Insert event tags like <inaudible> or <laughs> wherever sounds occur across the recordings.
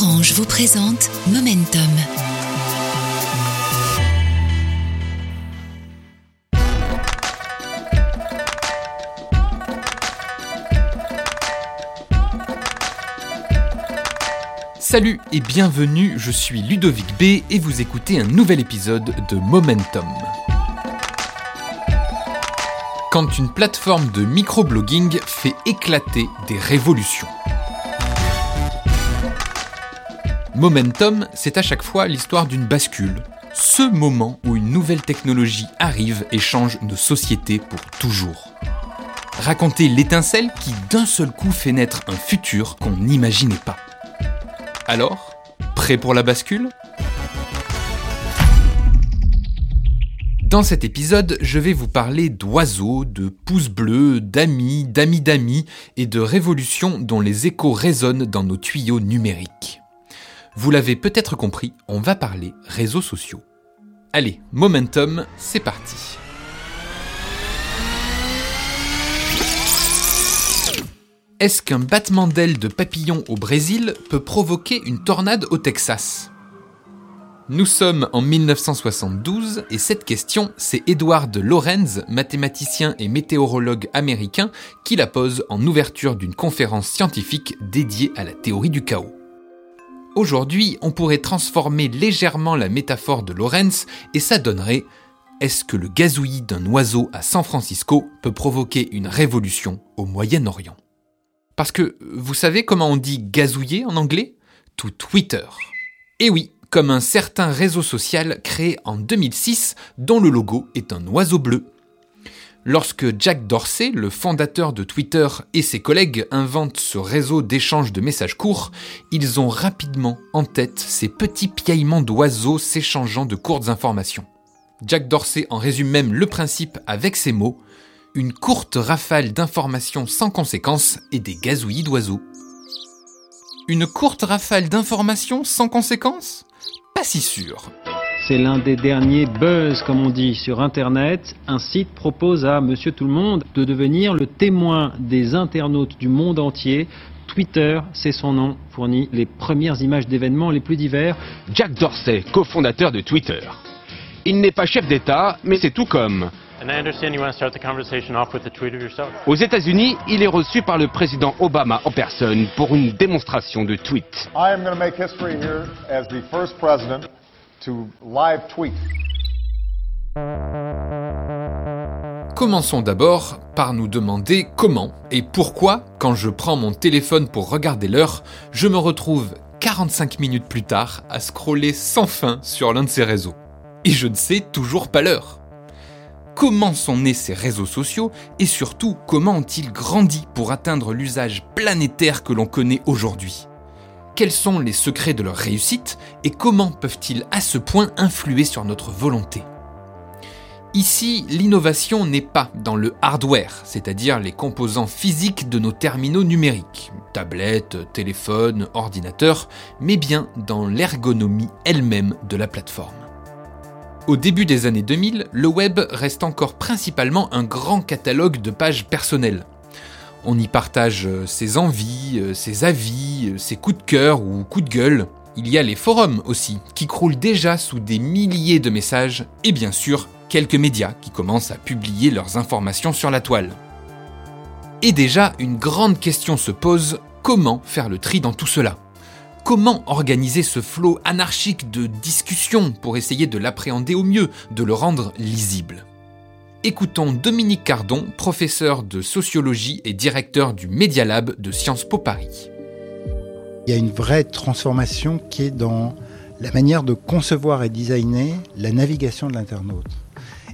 Orange vous présente Momentum. Salut et bienvenue, je suis Ludovic B et vous écoutez un nouvel épisode de Momentum. Quand une plateforme de microblogging fait éclater des révolutions. Momentum, c'est à chaque fois l'histoire d'une bascule, ce moment où une nouvelle technologie arrive et change nos sociétés pour toujours. Raconter l'étincelle qui d'un seul coup fait naître un futur qu'on n'imaginait pas. Alors, prêt pour la bascule? Dans cet épisode, je vais vous parler d'oiseaux, de pouces bleus, d'amis, d'amis d'amis et de révolutions dont les échos résonnent dans nos tuyaux numériques. Vous l'avez peut-être compris, on va parler réseaux sociaux. Allez, momentum, c'est parti. Est-ce qu'un battement d'ailes de papillon au Brésil peut provoquer une tornade au Texas? Nous sommes en 1972 et cette question, c'est Edward Lorenz, mathématicien et météorologue américain, qui la pose en ouverture d'une conférence scientifique dédiée à la théorie du chaos. Aujourd'hui, on pourrait transformer légèrement la métaphore de Lorenz et ça donnerait est-ce que le gazouillis d'un oiseau à San Francisco peut provoquer une révolution au Moyen-Orient? Parce que vous savez comment on dit gazouiller en anglais? Tout Twitter. Et oui, comme un certain réseau social créé en 2006 dont le logo est un oiseau bleu. Lorsque Jack Dorsey, le fondateur de Twitter, et ses collègues inventent ce réseau d'échange de messages courts, ils ont rapidement en tête ces petits piaillements d'oiseaux s'échangeant de courtes informations. Jack Dorsey en résume même le principe avec ces mots une courte rafale d'informations sans conséquence et des gazouillis d'oiseaux. Une courte rafale d'informations sans conséquence Pas si sûr. C'est l'un des derniers buzz, comme on dit, sur Internet. Un site propose à Monsieur Tout le Monde de devenir le témoin des internautes du monde entier. Twitter, c'est son nom, fournit les premières images d'événements les plus divers. Jack Dorsey, cofondateur de Twitter. Il n'est pas chef d'État, mais c'est tout comme aux États-Unis, il est reçu par le président Obama en personne pour une démonstration de tweet. Commençons d'abord par nous demander comment et pourquoi, quand je prends mon téléphone pour regarder l'heure, je me retrouve 45 minutes plus tard à scroller sans fin sur l'un de ces réseaux. Et je ne sais toujours pas l'heure comment sont nés ces réseaux sociaux et surtout comment ont-ils grandi pour atteindre l'usage planétaire que l'on connaît aujourd'hui? Quels sont les secrets de leur réussite et comment peuvent-ils à ce point influer sur notre volonté Ici, l'innovation n'est pas dans le hardware, c'est-à-dire les composants physiques de nos terminaux numériques, tablettes, téléphones, ordinateurs, mais bien dans l'ergonomie elle-même de la plateforme. Au début des années 2000, le web reste encore principalement un grand catalogue de pages personnelles. On y partage euh, ses envies, euh, ses avis, euh, ses coups de cœur ou coups de gueule. Il y a les forums aussi, qui croulent déjà sous des milliers de messages, et bien sûr, quelques médias qui commencent à publier leurs informations sur la toile. Et déjà, une grande question se pose, comment faire le tri dans tout cela? Comment organiser ce flot anarchique de discussion pour essayer de l'appréhender au mieux, de le rendre lisible? Écoutons Dominique Cardon, professeur de sociologie et directeur du Media Lab de Sciences Po Paris. Il y a une vraie transformation qui est dans la manière de concevoir et designer la navigation de l'internaute.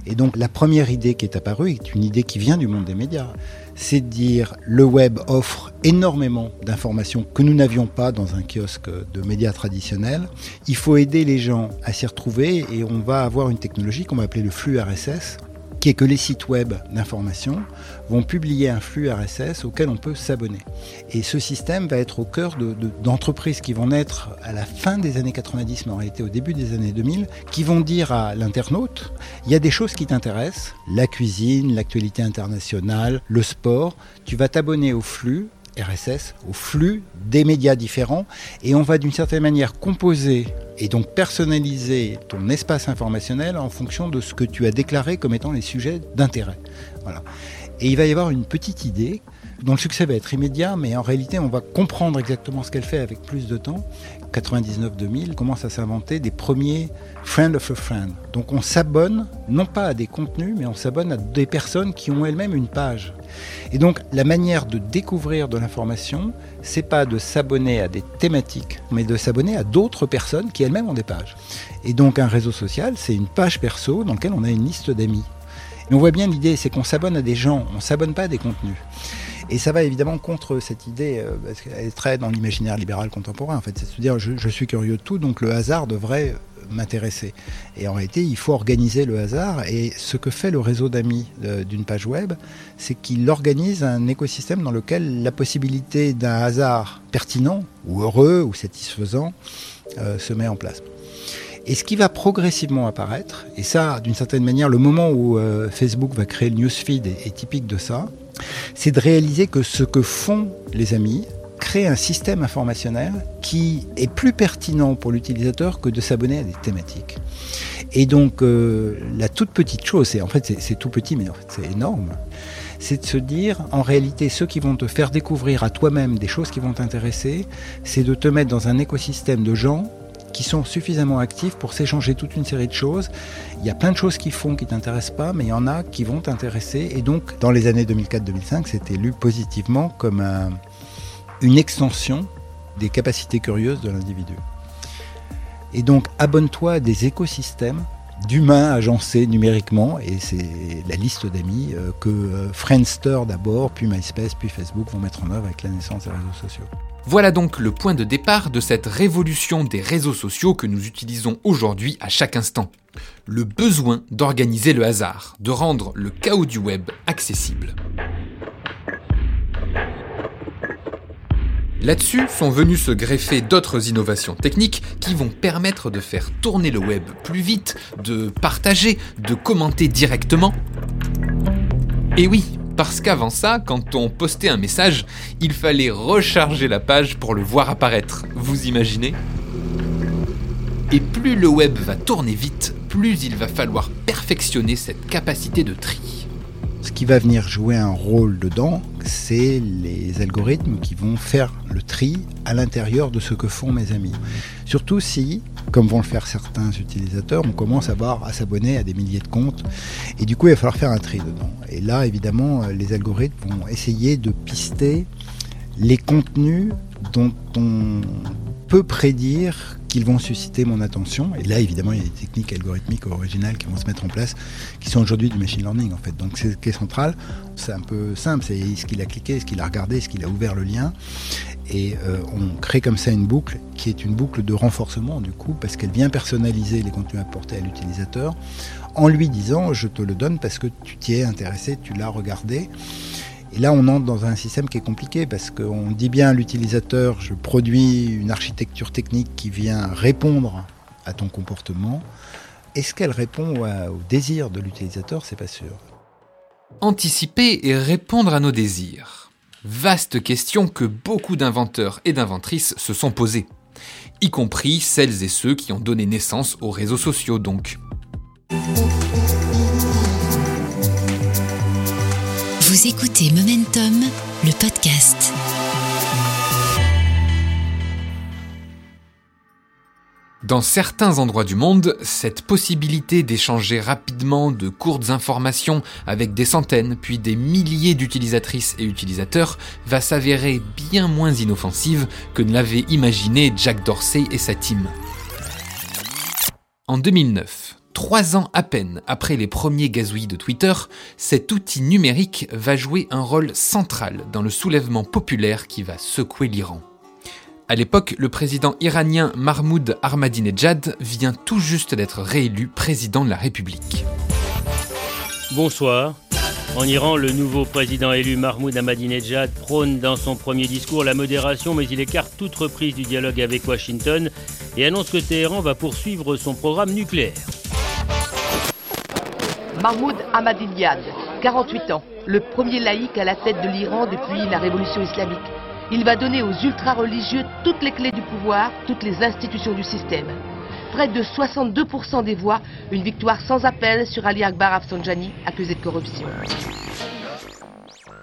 Et donc la première idée qui est apparue est une idée qui vient du monde des médias c'est de dire le web offre énormément d'informations que nous n'avions pas dans un kiosque de médias traditionnels. Il faut aider les gens à s'y retrouver et on va avoir une technologie qu'on va appeler le flux RSS qui est que les sites web d'information vont publier un flux RSS auquel on peut s'abonner. Et ce système va être au cœur d'entreprises qui vont naître à la fin des années 90, mais en réalité au début des années 2000, qui vont dire à l'internaute, il y a des choses qui t'intéressent, la cuisine, l'actualité internationale, le sport, tu vas t'abonner au flux RSS, au flux des médias différents, et on va d'une certaine manière composer et donc personnaliser ton espace informationnel en fonction de ce que tu as déclaré comme étant les sujets d'intérêt. Voilà. Et il va y avoir une petite idée dont le succès va être immédiat, mais en réalité, on va comprendre exactement ce qu'elle fait avec plus de temps. 99-2000 commence à s'inventer des premiers friend of a friend. Donc on s'abonne non pas à des contenus, mais on s'abonne à des personnes qui ont elles-mêmes une page. Et donc la manière de découvrir de l'information, c'est pas de s'abonner à des thématiques, mais de s'abonner à d'autres personnes qui elles-mêmes ont des pages. Et donc un réseau social, c'est une page perso dans laquelle on a une liste d'amis. Et on voit bien l'idée, c'est qu'on s'abonne à des gens, on s'abonne pas à des contenus. Et ça va évidemment contre cette idée, euh, parce qu'elle est très dans l'imaginaire libéral contemporain, en fait. C'est de se dire, je, suis curieux de tout, donc le hasard devrait m'intéresser. Et en réalité, il faut organiser le hasard. Et ce que fait le réseau d'amis d'une page web, c'est qu'il organise un écosystème dans lequel la possibilité d'un hasard pertinent, ou heureux, ou satisfaisant, euh, se met en place. Et ce qui va progressivement apparaître, et ça, d'une certaine manière, le moment où euh, Facebook va créer le newsfeed est typique de ça, c'est de réaliser que ce que font les amis crée un système informationnel qui est plus pertinent pour l'utilisateur que de s'abonner à des thématiques. Et donc euh, la toute petite chose, c'est en fait c'est tout petit mais en fait c'est énorme, c'est de se dire en réalité ceux qui vont te faire découvrir à toi-même des choses qui vont t'intéresser, c'est de te mettre dans un écosystème de gens qui sont suffisamment actifs pour s'échanger toute une série de choses. Il y a plein de choses qui font qui t'intéressent pas, mais il y en a qui vont t'intéresser. Et donc, dans les années 2004-2005, c'était lu positivement comme une extension des capacités curieuses de l'individu. Et donc, abonne-toi à des écosystèmes d'humains agencés numériquement, et c'est la liste d'amis euh, que euh, Friendster d'abord, puis MySpace, puis Facebook vont mettre en œuvre avec la naissance des réseaux sociaux. Voilà donc le point de départ de cette révolution des réseaux sociaux que nous utilisons aujourd'hui à chaque instant. Le besoin d'organiser le hasard, de rendre le chaos du web accessible. Là-dessus sont venus se greffer d'autres innovations techniques qui vont permettre de faire tourner le web plus vite, de partager, de commenter directement. Et oui, parce qu'avant ça, quand on postait un message, il fallait recharger la page pour le voir apparaître. Vous imaginez? Et plus le web va tourner vite, plus il va falloir perfectionner cette capacité de tri. Ce qui va venir jouer un rôle dedans, c'est les algorithmes qui vont faire le tri à l'intérieur de ce que font mes amis. Surtout si comme vont le faire certains utilisateurs, on commence à, avoir, à s'abonner à des milliers de comptes. Et du coup, il va falloir faire un tri dedans. Et là, évidemment, euh, les algorithmes vont essayer de pister les contenus dont on peut prédire vont susciter mon attention. Et là, évidemment, il y a des techniques algorithmiques originales qui vont se mettre en place, qui sont aujourd'hui du machine learning, en fait. Donc, c'est ce qui est central. C'est un peu simple. C'est ce qu'il a cliqué, ce qu'il a regardé, ce qu'il a ouvert le lien. Et euh, on crée comme ça une boucle qui est une boucle de renforcement du coup, parce qu'elle vient personnaliser les contenus apportés à l'utilisateur en lui disant je te le donne parce que tu t'y es intéressé, tu l'as regardé. Et là, on entre dans un système qui est compliqué parce qu'on dit bien à l'utilisateur je produis une architecture technique qui vient répondre à ton comportement. Est-ce qu'elle répond au désir de l'utilisateur? C'est pas sûr. Anticiper et répondre à nos désirs. Vaste question que beaucoup d'inventeurs et d'inventrices se sont posées, y compris celles et ceux qui ont donné naissance aux réseaux sociaux donc. Vous écoutez Momentum, le podcast. Dans certains endroits du monde, cette possibilité d'échanger rapidement de courtes informations avec des centaines puis des milliers d'utilisatrices et utilisateurs va s'avérer bien moins inoffensive que ne l'avaient imaginé Jack Dorsey et sa team. En 2009, trois ans à peine après les premiers gazouillis de Twitter, cet outil numérique va jouer un rôle central dans le soulèvement populaire qui va secouer l'Iran. À l'époque, le président iranien Mahmoud Ahmadinejad vient tout juste d'être réélu président de la République. Bonsoir. En Iran, le nouveau président élu Mahmoud Ahmadinejad prône dans son premier discours la modération, mais il écarte toute reprise du dialogue avec Washington et annonce que Téhéran va poursuivre son programme nucléaire. Mahmoud Ahmadinejad, 48 ans, le premier laïc à la tête de l'Iran depuis la révolution islamique. Il va donner aux ultra-religieux toutes les clés du pouvoir, toutes les institutions du système. Près de 62% des voix, une victoire sans appel sur Ali Akbar Afsanjani, accusé de corruption.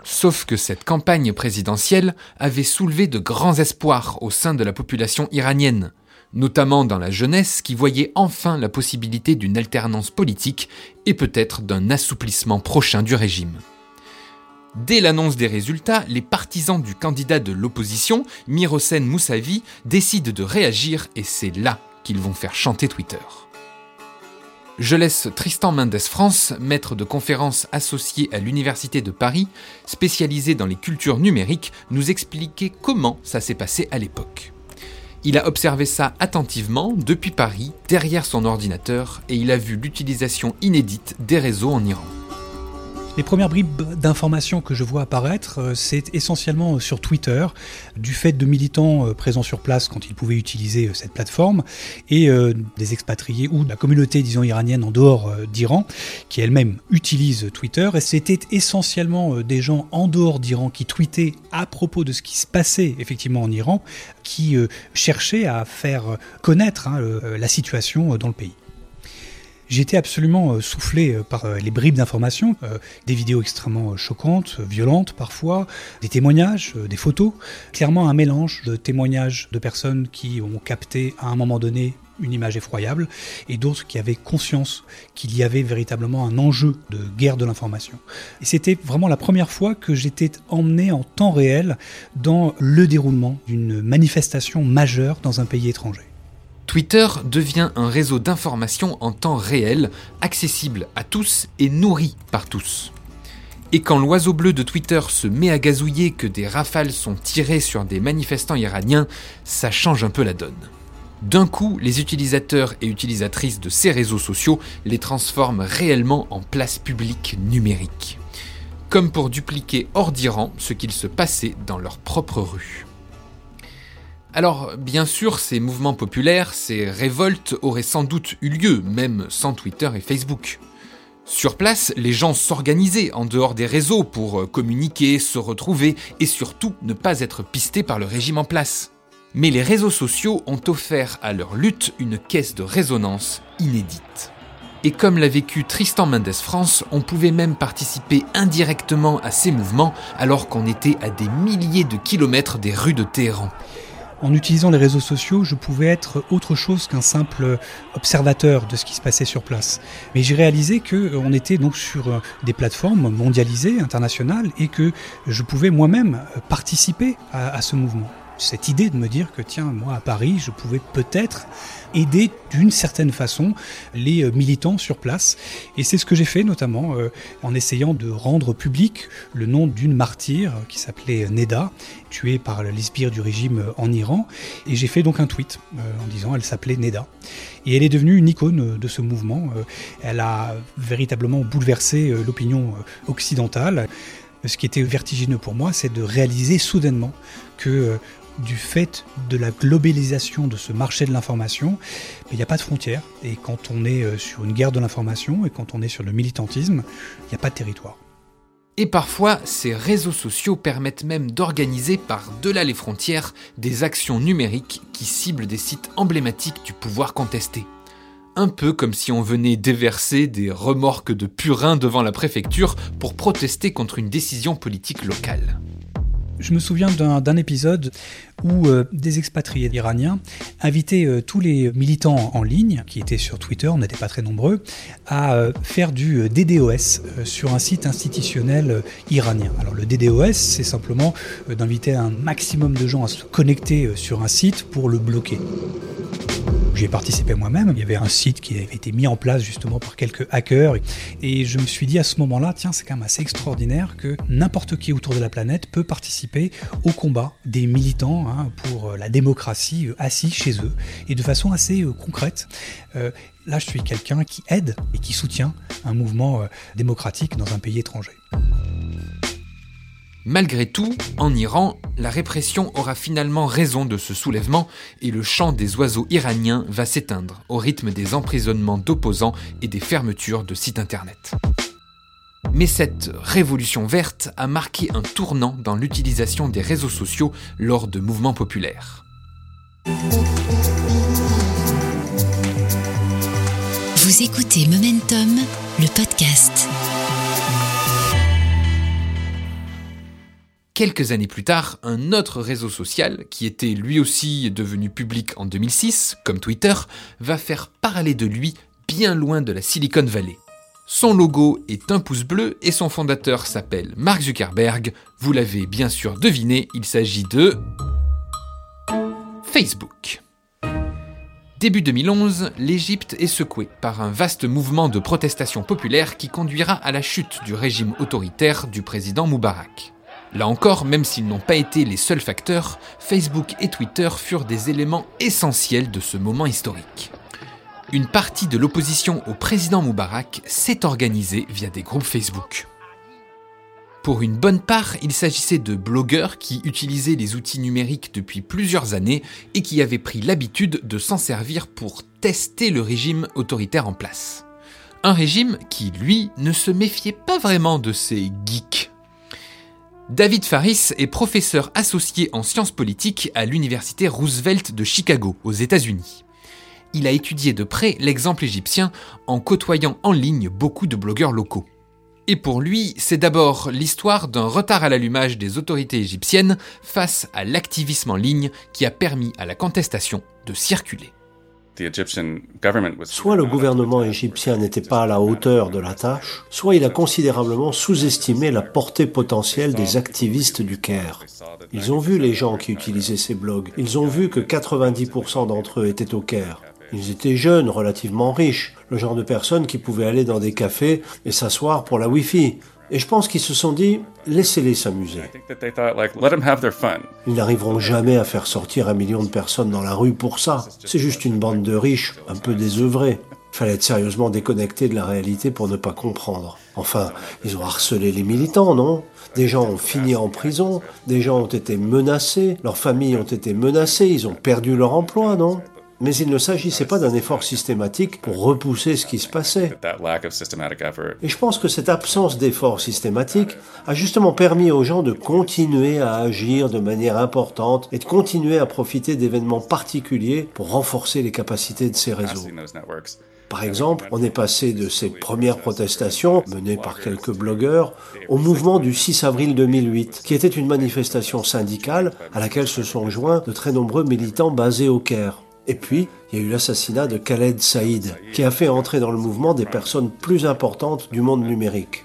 Sauf que cette campagne présidentielle avait soulevé de grands espoirs au sein de la population iranienne, notamment dans la jeunesse qui voyait enfin la possibilité d'une alternance politique et peut-être d'un assouplissement prochain du régime. Dès l'annonce des résultats, les partisans du candidat de l'opposition, Mirosen Moussavi, décident de réagir et c'est là qu'ils vont faire chanter Twitter. Je laisse Tristan Mendes France, maître de conférences associé à l'Université de Paris, spécialisé dans les cultures numériques, nous expliquer comment ça s'est passé à l'époque. Il a observé ça attentivement depuis Paris, derrière son ordinateur, et il a vu l'utilisation inédite des réseaux en Iran. Les premières bribes d'informations que je vois apparaître, euh, c'est essentiellement euh, sur Twitter, du fait de militants euh, présents sur place quand ils pouvaient utiliser cette plateforme, et des expatriés ou de la communauté, disons, iranienne en dehors d'Iran, qui elle-même utilise Twitter. Et c'était essentiellement des gens en dehors d'Iran qui tweetaient à propos de ce qui se passait effectivement en Iran, qui cherchaient à faire connaître hein, la situation dans le pays. J'étais absolument euh, soufflé euh, par euh, les bribes d'informations, des vidéos extrêmement choquantes, violentes parfois, des témoignages, des photos, clairement un mélange de témoignages de personnes qui ont capté à un moment donné une image effroyable, et d'autres qui avaient conscience qu'il y avait véritablement un enjeu de guerre de l'information. Et c'était vraiment la première fois que j'étais emmené en temps réel dans le déroulement d'une manifestation majeure dans un pays étranger. Twitter devient un réseau d'information en temps réel, accessible à tous et nourri par tous. Et quand l'oiseau bleu de Twitter se met à gazouiller que des rafales sont tirées sur des manifestants iraniens, ça change un peu la donne. D'un coup, les utilisateurs et utilisatrices de ces réseaux sociaux les transforment réellement en place publique numérique. Comme pour dupliquer hors d'Iran ce qu'il se passait dans leur propre rue. Alors, bien sûr, ces mouvements populaires, ces révoltes auraient sans doute eu lieu, même sans Twitter et Facebook. Sur place, les gens s'organisaient en dehors des réseaux pour euh, communiquer, se retrouver et surtout ne pas être pistés par le régime en place. Mais les réseaux sociaux ont offert à leur lutte une caisse de résonance inédite. Et comme l'a vécu Tristan Mendes France, on pouvait même participer indirectement à ces mouvements alors qu'on était à des milliers de kilomètres des rues de Téhéran en utilisant les réseaux sociaux, je pouvais être autre chose qu'un simple observateur de ce qui se passait sur place. Mais j'ai réalisé que euh, était donc sur euh, des plateformes mondialisées, internationales, et que je pouvais moi-même euh, participer à, ce mouvement. Cette idée de me dire que tiens, moi à Paris, je pouvais peut-être aider d'une certaine façon les militants sur place. Et c'est ce que j'ai fait notamment en essayant de rendre public le nom d'une martyre qui s'appelait Neda, tuée par les sbires du régime en Iran. Et j'ai fait donc un tweet euh, en disant elle s'appelait Neda. Et elle est devenue une icône de ce mouvement. Euh, elle a véritablement bouleversé euh, l'opinion occidentale. Ce qui était vertigineux pour moi, c'est de réaliser soudainement que du fait de la globalisation de ce marché de l'information, il n'y a pas de frontières. Et quand on est sur une guerre de l'information et quand on est sur le militantisme, il n'y a pas de territoire. Et parfois, ces réseaux sociaux permettent même d'organiser par-delà les frontières des actions numériques qui ciblent des sites emblématiques du pouvoir contesté. Un peu comme si on venait déverser des remorques de purin devant la préfecture pour protester contre une décision politique locale. Je me souviens d'un épisode où euh, des expatriés iraniens invitaient euh, tous les militants en ligne, qui étaient sur Twitter, on n'était pas très nombreux, à euh, faire du DDoS sur un site institutionnel iranien. Alors le DDoS, c'est simplement d'inviter un maximum de gens à se connecter sur un site pour le bloquer. J'y ai participé moi-même. Il y avait un site qui avait été mis en place justement par quelques hackers. Et je me suis dit à ce moment-là, tiens, c'est quand même assez extraordinaire que n'importe qui autour de la planète peut participer au combat des militants hein, pour euh, la démocratie euh, assis chez eux et de façon assez euh, concrète. là, je suis quelqu'un qui aide et qui soutient un mouvement démocratique dans un pays étranger. Malgré tout, en Iran, la répression aura finalement raison de ce soulèvement et le chant des oiseaux iraniens va s'éteindre au rythme des emprisonnements d'opposants et des fermetures de sites internet. Mais cette révolution verte a marqué un tournant dans l'utilisation des réseaux sociaux lors de mouvements populaires. Vous écoutez Momentum, le podcast. Quelques années plus tard, un autre réseau social, qui était lui aussi devenu public en 2006, comme Twitter, va faire parler de lui bien loin de la Silicon Valley. Son logo est un pouce bleu et son fondateur s'appelle Mark Zuckerberg. Vous l'avez bien sûr deviné, il s'agit de Facebook. Début 2011, l'Égypte est secouée par un vaste mouvement de protestation populaire qui conduira à la chute du régime autoritaire du président Moubarak. Là encore, même s'ils n'ont pas été les seuls facteurs, Facebook et Twitter furent des éléments essentiels de ce moment historique. Une partie de l'opposition au président Moubarak s'est organisée via des groupes Facebook. Pour une bonne part, il s'agissait de blogueurs qui utilisaient les outils numériques depuis plusieurs années et qui avaient pris l'habitude de s'en servir pour tester le régime autoritaire en place. Un régime qui, lui, ne se méfiait pas vraiment de ces geeks David Faris est professeur associé en sciences politiques à l'université Roosevelt de Chicago, aux États-Unis. Il a étudié de près l'exemple égyptien en côtoyant en ligne beaucoup de blogueurs locaux. Et pour lui, c'est d'abord l'histoire d'un retard à l'allumage des autorités égyptiennes face à l'activisme en ligne qui a permis à la contestation de circuler. Soit le gouvernement égyptien n'était pas à la hauteur de la tâche, soit il a considérablement sous-estimé la portée potentielle des activistes du Caire. Ils ont vu les gens qui utilisaient ces blogs. Ils ont vu que 90% d'entre eux étaient au Caire. Ils étaient jeunes, relativement riches, le genre de personnes qui pouvaient aller dans des cafés et s'asseoir pour la Wi-Fi. Et je pense qu'ils se sont dit, laissez-les s'amuser. Ils n'arriveront jamais à faire sortir un million de personnes dans la rue pour ça. C'est juste une bande de riches, un peu désœuvrés. Il fallait être sérieusement déconnecté de la réalité pour ne pas comprendre. Enfin, ils ont harcelé les militants, non? Des gens ont fini en prison, des gens ont été menacés, leurs familles ont été menacées, ils ont perdu leur emploi, non? Mais il ne s'agissait pas d'un effort systématique pour repousser ce qui se passait. Et je pense que cette absence d'effort systématique a justement permis aux gens de continuer à agir de manière importante et de continuer à profiter d'événements particuliers pour renforcer les capacités de ces réseaux. Par exemple, on est passé de ces premières protestations, menées par quelques blogueurs, au mouvement du 6 avril 2008, qui était une manifestation syndicale à laquelle se sont joints de très nombreux militants basés au Caire. Et puis, il y a eu l'assassinat de Khaled Saïd, qui a fait entrer dans le mouvement des personnes plus importantes du monde numérique.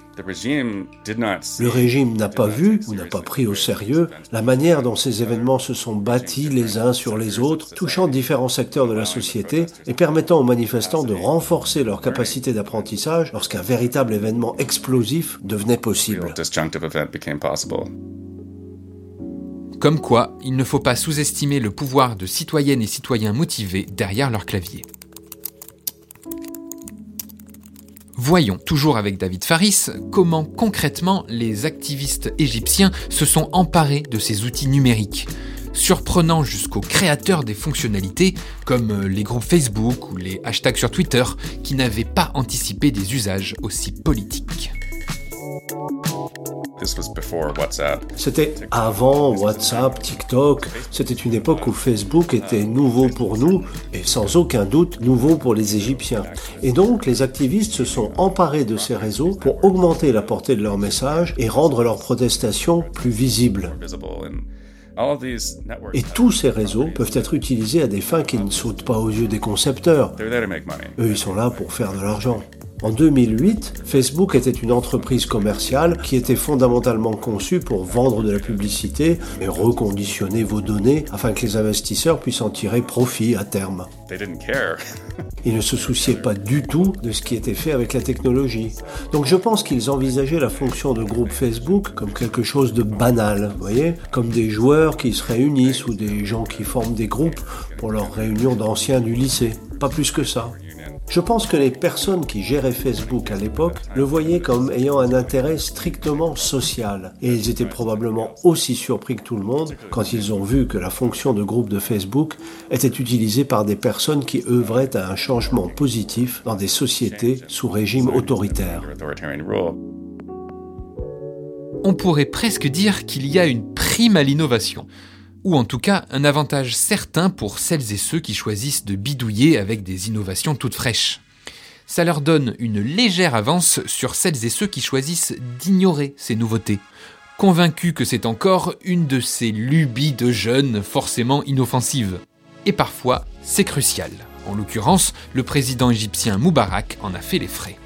Le régime n'a pas vu ou n'a pas pris au sérieux la manière dont ces événements se sont bâtis les uns sur les autres, touchant différents secteurs de la société et permettant aux manifestants de renforcer leur capacité d'apprentissage lorsqu'un véritable événement explosif devenait possible. Comme quoi, il ne faut pas sous-estimer le pouvoir de citoyennes et citoyens motivés derrière leur clavier. Voyons, toujours avec David Faris, comment concrètement les activistes égyptiens se sont emparés de ces outils numériques, surprenant jusqu'aux créateurs des fonctionnalités, comme les groupes Facebook ou les hashtags sur Twitter, qui n'avaient pas anticipé des usages aussi politiques. C'était avant WhatsApp, TikTok. C'était une époque où Facebook était nouveau pour nous et sans aucun doute nouveau pour les Égyptiens. Et donc les activistes se sont emparés de ces réseaux pour augmenter la portée de leurs messages et rendre leurs protestations plus visibles. Et tous ces réseaux peuvent être utilisés à des fins qui ne sautent pas aux yeux des concepteurs. Eux, ils sont là pour faire de l'argent. En 2008, Facebook était une entreprise commerciale qui était fondamentalement conçue pour vendre de la publicité et reconditionner vos données afin que les investisseurs puissent en tirer profit à terme. <laughs> Ils ne se souciaient pas du tout de ce qui était fait avec la technologie. Donc je pense qu'ils envisageaient la fonction de groupe Facebook comme quelque chose de banal, vous voyez, comme des joueurs qui se réunissent ou des gens qui forment des groupes pour leur réunion d'anciens du lycée. Pas plus que ça. Je pense que les personnes qui géraient Facebook à l'époque le voyaient comme ayant un intérêt strictement social. Et ils étaient probablement aussi surpris que tout le monde quand ils ont vu que la fonction de groupe de Facebook était utilisée par des personnes qui œuvraient à un changement positif dans des sociétés sous régime autoritaire. On pourrait presque dire qu'il y a une prime à l'innovation ou en tout cas un avantage certain pour celles et ceux qui choisissent de bidouiller avec des innovations toutes fraîches. Ça leur donne une légère avance sur celles et ceux qui choisissent d'ignorer ces nouveautés, convaincus que c'est encore une de ces lubies de jeunes forcément inoffensives. Et parfois, c'est crucial. En l'occurrence, le président égyptien Moubarak en a fait les frais.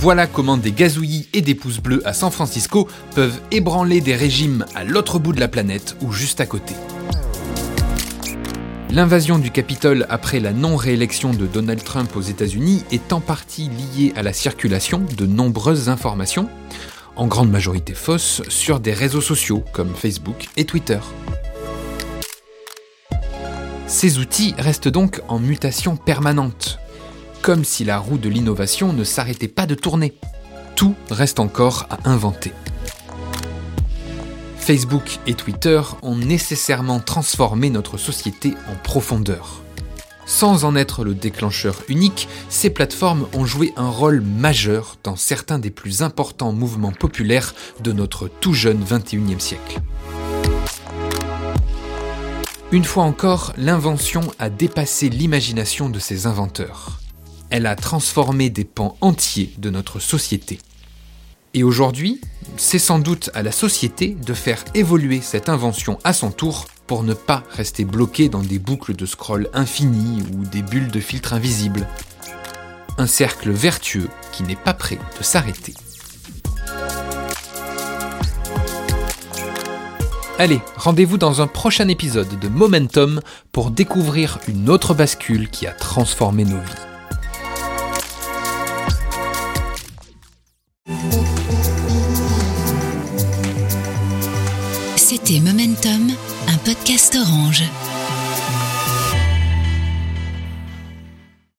Voilà comment des gazouillis et des pouces bleus à San Francisco peuvent ébranler des régimes à l'autre bout de la planète ou juste à côté. L'invasion du Capitole après la non-réélection de Donald Trump aux États-Unis est en partie liée à la circulation de nombreuses informations, en grande majorité fausses, sur des réseaux sociaux comme Facebook et Twitter. Ces outils restent donc en mutation permanente, comme si la roue de l'innovation ne s'arrêtait pas de tourner. Tout reste encore à inventer. Facebook et Twitter ont nécessairement transformé notre société en profondeur. Sans en être le déclencheur unique, ces plateformes ont joué un rôle majeur dans certains des plus importants mouvements populaires de notre tout jeune 21e siècle. Une fois encore, l'invention a dépassé l'imagination de ses inventeurs elle a transformé des pans entiers de notre société. Et aujourd'hui, c'est sans doute à la société de faire évoluer cette invention à son tour pour ne pas rester bloqué dans des boucles de scroll infinies ou des bulles de filtres invisibles. Un cercle vertueux qui n'est pas prêt de s'arrêter. Allez, rendez-vous dans un prochain épisode de Momentum pour découvrir une autre bascule qui a transformé nos vies. Momentum, un podcast orange.